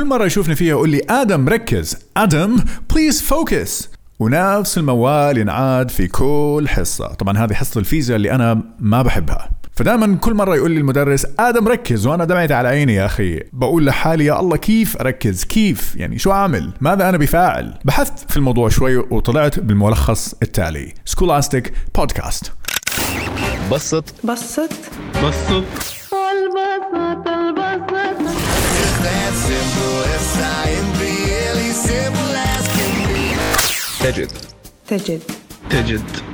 كل مرة يشوفني فيها يقول لي آدم ركز. آدم please focus ونفس الموال ينعاد في كل حصة. طبعا هذه حصة الفيزياء اللي أنا ما بحبها. فدائما كل مرة يقول لي المدرس آدم ركز. وأنا دمعتي على عيني يا أخي. بقول لحالي يا الله كيف أركز؟ كيف؟ يعني شو أعمل؟ ماذا أنا بفاعل؟ بحثت في الموضوع شوي وطلعت بالملخص التالي. Scholastic podcast بسط. بسط. بسط. تجد تجد تجد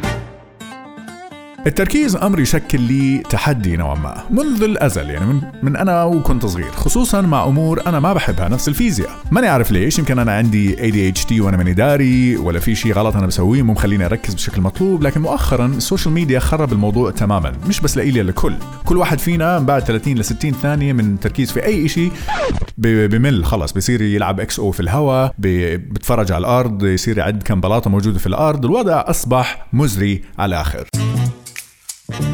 التركيز أمر يشكل لي تحدي نوعا ما منذ الأزل يعني من, من أنا وكنت صغير خصوصا مع أمور أنا ما بحبها نفس الفيزياء. ماني عارف ليش يمكن أنا عندي ADHD وأنا ماني داري ولا في شيء غلط أنا بسويه مو مخليني أركز بشكل مطلوب لكن مؤخرا ال social media خرب الموضوع تماما. مش بس لإلي لكل كل واحد فينا بعد 30 ل 60 ثانية من تركيز في أي شيء بمل خلص بصير يلعب XO في الهواء بتفرج على الأرض يصير يعد كم بلاطة موجودة في الأرض الوضع أصبح مزري على الآخر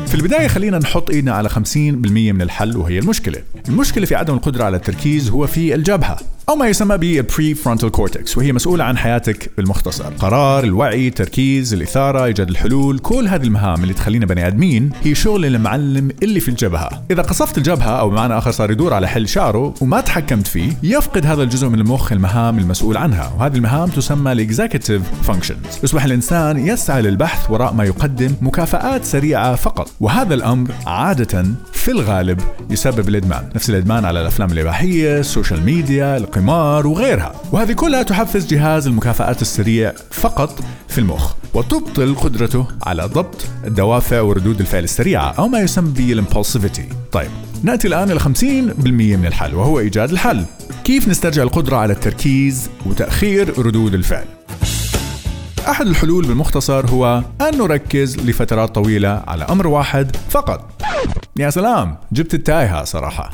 في البداية خلينا نحط إيدنا على 50% من الحل وهي المشكلة. المشكلة في عدم القدرة على التركيز هو في الجبهة أو ما يسمى بال prefrontal cortex وهي مسؤولة عن حياتك بالمختصر. قرار، الوعي، التركيز، الإثارة، إيجاد الحلول، كل هذه المهام اللي تخلينا بني آدمين هي شغل المعلم اللي في الجبهة. إذا قصفت الجبهة أو بمعنى آخر صار يدور على حل شعره وما تحكمت فيه، يفقد هذا الجزء من المخ المهام المسؤول عنها، وهذه المهام تسمى ال executive functions. يصبح الإنسان يسعى للبحث وراء ما يقدم مكافآت سريعة فقط، وهذا الأمر عادة في الغالب يسبب الإدمان، نفس الإدمان على الأفلام الإباحية، ال social media، وغيرها، وهذه كلها تحفز جهاز المكافآت السريع فقط في المخ، وتبطل قدرته على ضبط الدوافع وردود الفعل السريعة أو ما يسمى بال impulsivity. طيب نأتي الآن إلى 50% من الحل وهو إيجاد الحل. كيف نسترجع القدرة على التركيز وتأخير ردود الفعل؟ أحد الحلول بالمختصر هو أن نركز لفترات طويلة على أمر واحد فقط. يا سلام، جبت التايهة صراحة.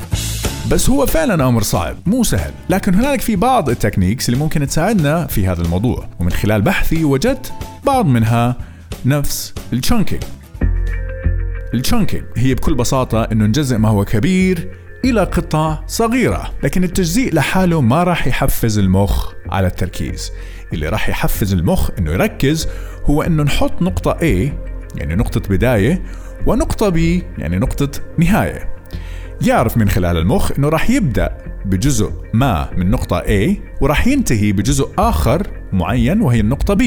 بس هو فعلا أمر صعب مو سهل. لكن هنالك في بعض ال techniques اللي ممكن تساعدنا في هذا الموضوع. ومن خلال بحثي وجدت بعض منها نفس ال chunking. ال chunking هي بكل بساطة إنه نجزء ما هو كبير إلى قطع صغيرة. لكن التجزيء لحاله ما راح يحفز المخ على التركيز. اللي راح يحفز المخ إنه يركز هو إنه نحط نقطة A يعني نقطة بداية ونقطة B يعني نقطة نهاية. يعرف من خلال المخ إنه راح يبدأ بجزء ما من نقطة A وراح ينتهي بجزء آخر معين وهي النقطة B.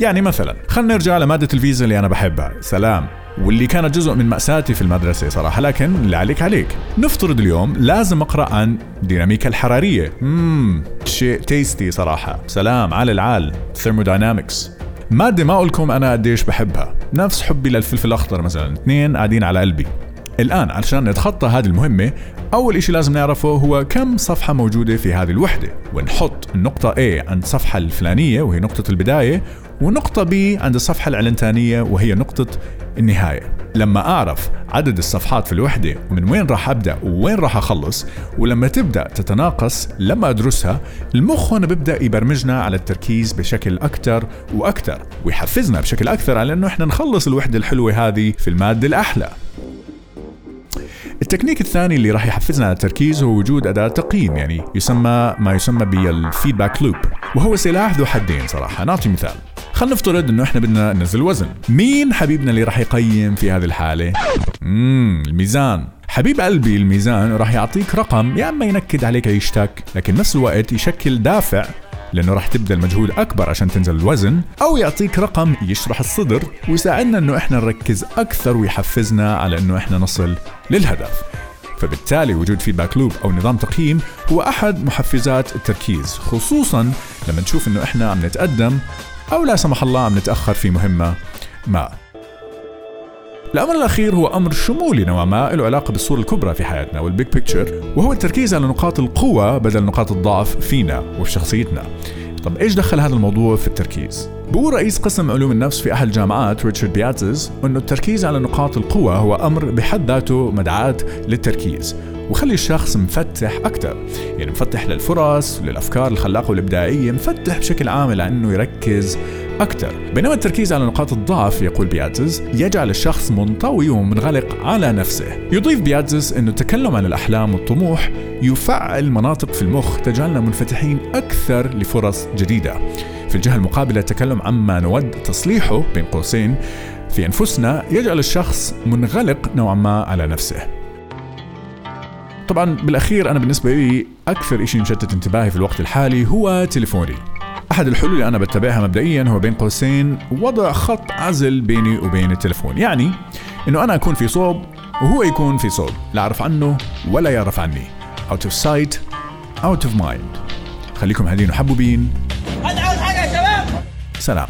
يعني مثلا خلينا نرجع لمادة الفيزياء اللي أنا بحبها. سلام. واللي كانت جزء من مأساتي في المدرسة صراحة لكن اللي عليك عليك. نفترض اليوم لازم أقرأ عن ديناميكا الحرارية. مم شيء tasty صراحة. سلام على العال. thermodynamics مادة ما أقولكم أنا قديش بحبها. نفس حبي للفلفل الأخضر مثلا. اثنين قاعدين على قلبي. الآن علشان نتخطى هذه المهمة أول إشي لازم نعرفه هو كم صفحة موجودة في هذه الوحدة؟ ونحط النقطة A عند الصفحة الفلانية وهي نقطة البداية ونقطة B عند الصفحة العلنتانية وهي نقطة النهاية. لما أعرف عدد الصفحات في الوحدة ومن وين راح أبدأ ووين راح أخلص ولما تبدأ تتناقص لما أدرسها المخ هنا بيبدأ يبرمجنا على التركيز بشكل أكثر وأكثر ويحفزنا بشكل أكثر على أنه إحنا نخلص الوحدة الحلوة هذه في المادة الأحلى. التكنيك الثاني اللي راح يحفزنا على التركيز هو وجود أداة تقييم يعني يسمى ما يسمى بالفيدباك لوب وهو سلاح ذو حدين صراحة. نعطي مثال. خلينا نفترض إنه إحنا بدنا ننزل وزن. مين حبيبنا اللي راح يقيم في هذه الحالة؟ امم الميزان. حبيب قلبي الميزان راح يعطيك رقم يا أما ينكد عليك عيشتك لكن نفس الوقت يشكل دافع لأنه راح تبذل مجهود أكبر عشان تنزل الوزن أو يعطيك رقم يشرح الصدر ويساعدنا إنه إحنا نركز أكثر ويحفزنا على إنه إحنا نصل للهدف. فبالتالي وجود feedback loop أو نظام تقييم هو أحد محفزات التركيز خصوصا لما نشوف إنه إحنا عم نتقدم أو لا سمح الله عم نتأخر في مهمة ما. الأمر الأخير هو أمر شمولي نوعا ما له علاقة بالصورة الكبرى في حياتنا وال big picture وهو التركيز على نقاط القوة بدل نقاط الضعف فينا وفي شخصيتنا طب إيش دخل هذا الموضوع في التركيز؟ بقول رئيس قسم علوم النفس في احد الجامعات ريتشارد بياتز إنه التركيز على نقاط القوة هو أمر بحد ذاته مدعاة للتركيز وخلي الشخص مفتح أكثر يعني مفتح للفرص وللأفكار الخلاقة والإبداعية مفتح بشكل عام لأنه يركز أكثر. بينما التركيز على نقاط الضعف يقول بياتزز يجعل الشخص منطوي ومنغلق على نفسه. يضيف بياتزز أنه التكلم عن الأحلام والطموح يفعل مناطق في المخ تجعلنا منفتحين أكثر لفرص جديدة. في الجهة المقابلة التكلم عما نود تصليحه بين قوسين. في أنفسنا يجعل الشخص منغلق نوعا ما على نفسه. طبعا بالأخير أنا بالنسبة لي أكثر إشي مشتت انتباهي في الوقت الحالي هو تليفوني. أحد الحلول اللي أنا بتبعها مبدئيا هو بين قوسين وضع خط عزل بيني وبين التليفون. يعني إنه أنا أكون في صوب وهو يكون في صوب. لا أعرف عنه ولا يعرف عني. Out of sight out of mind. خليكم هادين وحبوبين. هذا عاوز حاجة يا شباب. سلام.